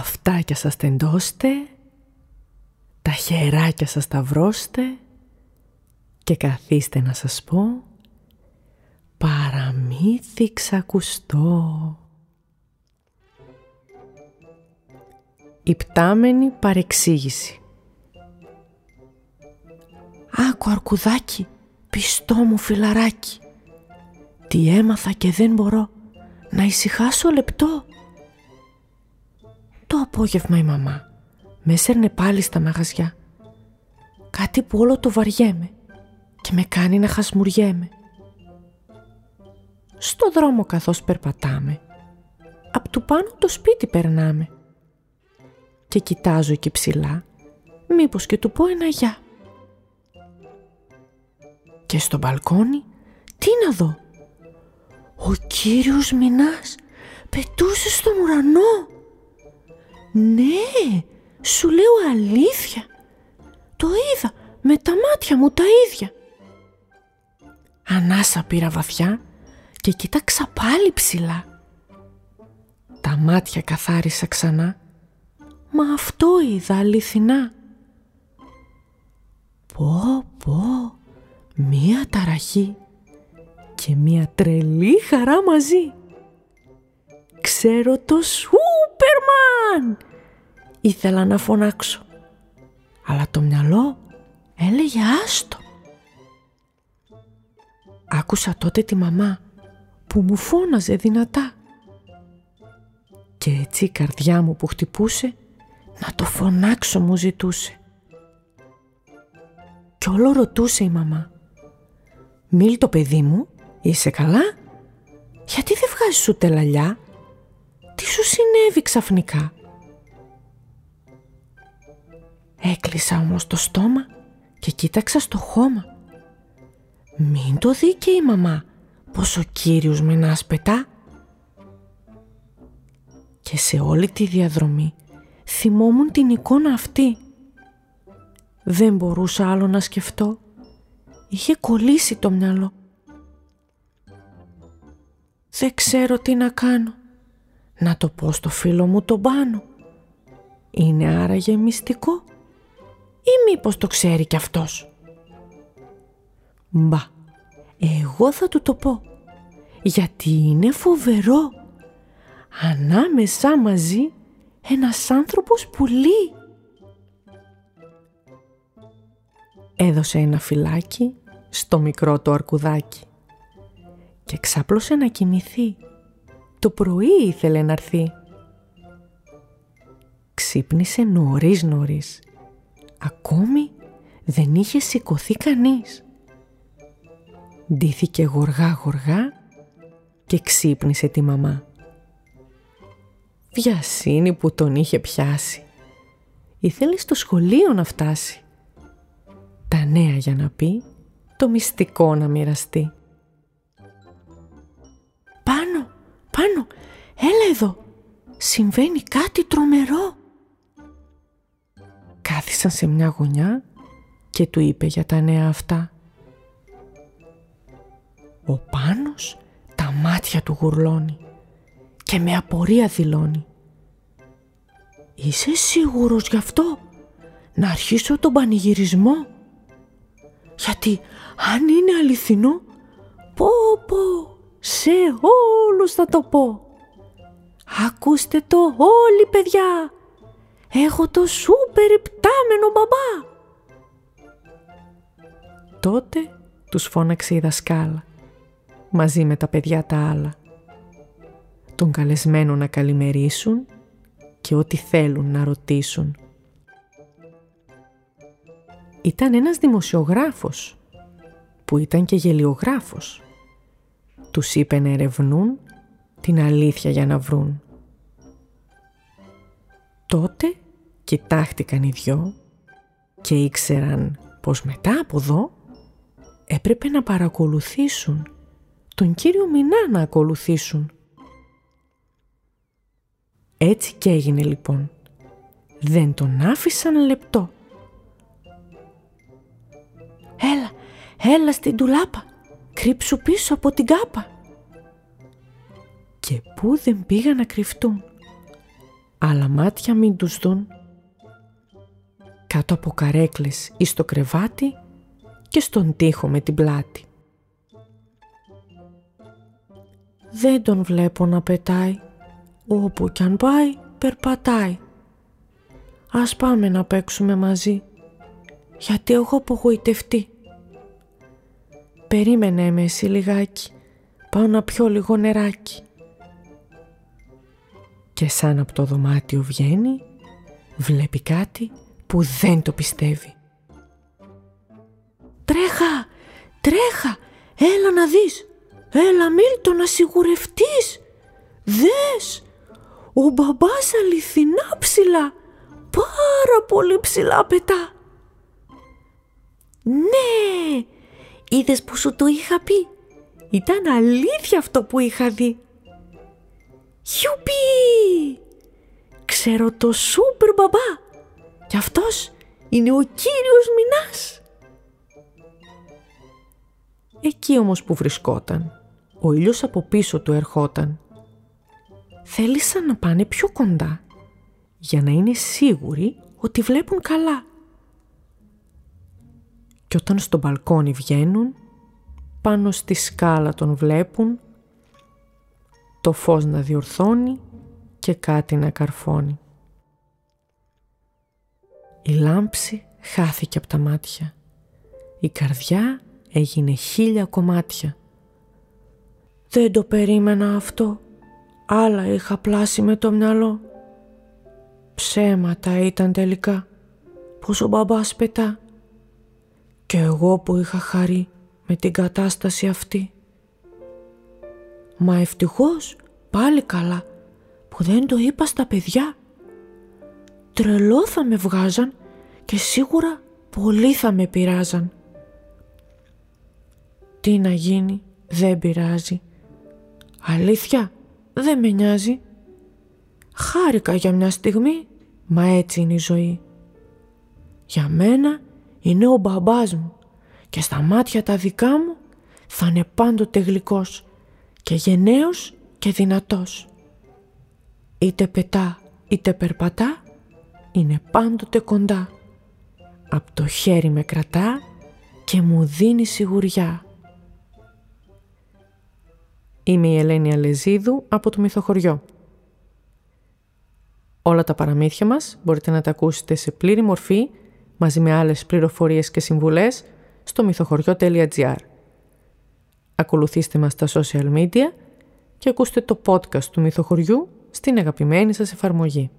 Αυτάκια σας τεντώστε, τα χεράκια σας σταυρώστε και καθίστε να σας πω παραμύθι ξακουστό. Υπτάμενη παρεξήγηση Άκου αρκουδάκι, πιστό μου φιλαράκι Τι έμαθα και δεν μπορώ να ησυχάσω λεπτό Το απόγευμα η μαμά με σέρνε πάλι στα μαγαζιά Κάτι που όλο το βαριέμαι και με κάνει να χασμουριέμαι Στο δρόμο καθώς περπατάμε Απ' του πάνω το σπίτι περνάμε και κοιτάζω εκεί ψηλά μήπως και του πω ένα γεια. Και στο μπαλκόνι τι να δω. Ο κύριος Μινάς πετούσε στον ουρανό. Ναι, σου λέω αλήθεια. Το είδα με τα μάτια μου τα ίδια. Ανάσα πήρα βαθιά και κοίταξα πάλι ψηλά. Τα μάτια καθάρισα ξανά Μα αυτό είδα αληθινά. Πω πω, μία ταραχή και μία τρελή χαρά μαζί. Ξέρω το Σούπερμαν! Ήθελα να φωνάξω, αλλά το μυαλό έλεγε άστο. Άκουσα τότε τη μαμά που μου φώναζε δυνατά. Και έτσι η καρδιά μου που χτυπούσε να το φωνάξω μου ζητούσε. Κι όλο ρωτούσε η μαμά. Μίλ το παιδί μου, είσαι καλά; Γιατί δεν βγάζεις ούτε λαλιά; Τι σου συνέβη ξαφνικά; Έκλεισα όμως το στόμα και κοίταξα στο χώμα. Μην το δει και η μαμά πως ο κύριος Μινάς πετά. Και σε όλη τη διαδρομή θυμόμουν την εικόνα αυτή. Δεν μπορούσα άλλο να σκεφτώ. Είχε κολλήσει το μυαλό. Δεν ξέρω τι να κάνω. Να το πω στο φίλο μου τον πάνω. Είναι άραγε μυστικό ή μήπως το ξέρει κι αυτός; Μπα, εγώ θα του το πω. Γιατί είναι φοβερό. Ανάμεσα μαζί ένας άνθρωπος πουλί. Έδωσε ένα φυλάκι στο μικρό του αρκουδάκι και ξάπλωσε να κοιμηθεί. Το πρωί ήθελε να έρθει. Ξύπνησε νωρίς νωρίς. Ακόμη δεν είχε σηκωθεί κανείς. Ντύθηκε γοργά γοργά και ξύπνησε τη μαμά. Βιασύνη που τον είχε πιάσει. Ήθελε στο σχολείο να φτάσει. Τα νέα για να πει, το μυστικό να μοιραστεί. Πάνω, πάνω, έλα εδώ. Συμβαίνει κάτι τρομερό. Κάθισαν σε μια γωνιά και του είπε για τα νέα αυτά. Ο Πάνος τα μάτια του γουρλώνει και με απορία δηλώνει. Είσαι σίγουρος γι' αυτό, να αρχίσω τον πανηγυρισμό; Γιατί αν είναι αληθινό, πω πω, σε όλους θα το πω. Ακούστε το όλοι παιδιά, έχω το σούπερ υπτάμενο μπαμπά. Τότε τους φώναξε η δασκάλα, μαζί με τα παιδιά τα άλλα τον καλεσμένο να καλημερίσουν και ό,τι θέλουν να ρωτήσουν. Ήταν ένας δημοσιογράφος που ήταν και γελιογράφος. Τους είπε να ερευνούν την αλήθεια για να βρουν. Τότε κοιτάχτηκαν οι δυο και ήξεραν πως μετά από εδώ έπρεπε να παρακολουθήσουν τον κύριο Μινά να ακολουθήσουν. Έτσι και έγινε λοιπόν. Δεν τον άφησαν λεπτό. Έλα, έλα στην τουλάπα, κρύψου πίσω από την κάπα. Και πού δεν πήγαν να κρυφτούν. Αλλά μάτια μην τους δουν. Κάτω από καρέκλες ή στο κρεβάτι και στον τοίχο με την πλάτη. Δεν τον βλέπω να πετάει, όπου κι αν πάει περπατάει. Ας πάμε να παίξουμε μαζί, γιατί έχω απογοητευτεί. Περίμενε με εσύ λιγάκι, πάω να πιω λίγο νεράκι. Και σαν από το δωμάτιο βγαίνει, βλέπει κάτι που δεν το πιστεύει. «Τρέχα, τρέχα, έλα να δεις, έλα Μίλτο να σιγουρευτείς, δες, ο μπαμπάς αληθινά ψηλά, πάρα πολύ ψηλά πετά». «Ναι, είδες που σου το είχα πει, ήταν αλήθεια αυτό που είχα δει». «Χιουπί, ξέρω το σούπερ μπαμπά και αυτός είναι ο κύριος Μινάς». Εκεί όμως που βρισκόταν, ο ήλιος από πίσω του ερχόταν. Θέλησαν να πάνε πιο κοντά, για να είναι σίγουροι ότι βλέπουν καλά. Και όταν στο μπαλκόνι βγαίνουν, πάνω στη σκάλα τον βλέπουν, το φως να διορθώνει και κάτι να καρφώνει. Η λάμψη χάθηκε από τα μάτια. Η καρδιά έγινε χίλια κομμάτια. Δεν το περίμενα αυτό. Άλλα είχα πλάσει με το μυαλό. Ψέματα ήταν τελικά. Πως ο μπαμπάς πετά. Και εγώ που είχα χαρεί με την κατάσταση αυτή. Μα ευτυχώς πάλι καλά που δεν το είπα στα παιδιά. Τρελό θα με βγάζαν και σίγουρα πολύ θα με πειράζαν. Τι να γίνει, δεν πειράζει. Αλήθεια, δεν με νοιάζει. Χάρηκα για μια στιγμή, μα έτσι είναι η ζωή. Για μένα είναι ο μπαμπάς μου και στα μάτια τα δικά μου θα είναι πάντοτε γλυκός και γενναίος και δυνατός. Είτε πετά είτε περπατά, είναι πάντοτε κοντά. Απ' το χέρι με κρατά και μου δίνει σιγουριά. Είμαι η Ελένη Αλεζίδου από το Μυθοχωριό. Όλα τα παραμύθια μας μπορείτε να τα ακούσετε σε πλήρη μορφή μαζί με άλλες πληροφορίες και συμβουλές στο μυθοχωριό.gr. Ακολουθήστε μας στα social media και ακούστε το podcast του Μυθοχωριού στην αγαπημένη σας εφαρμογή.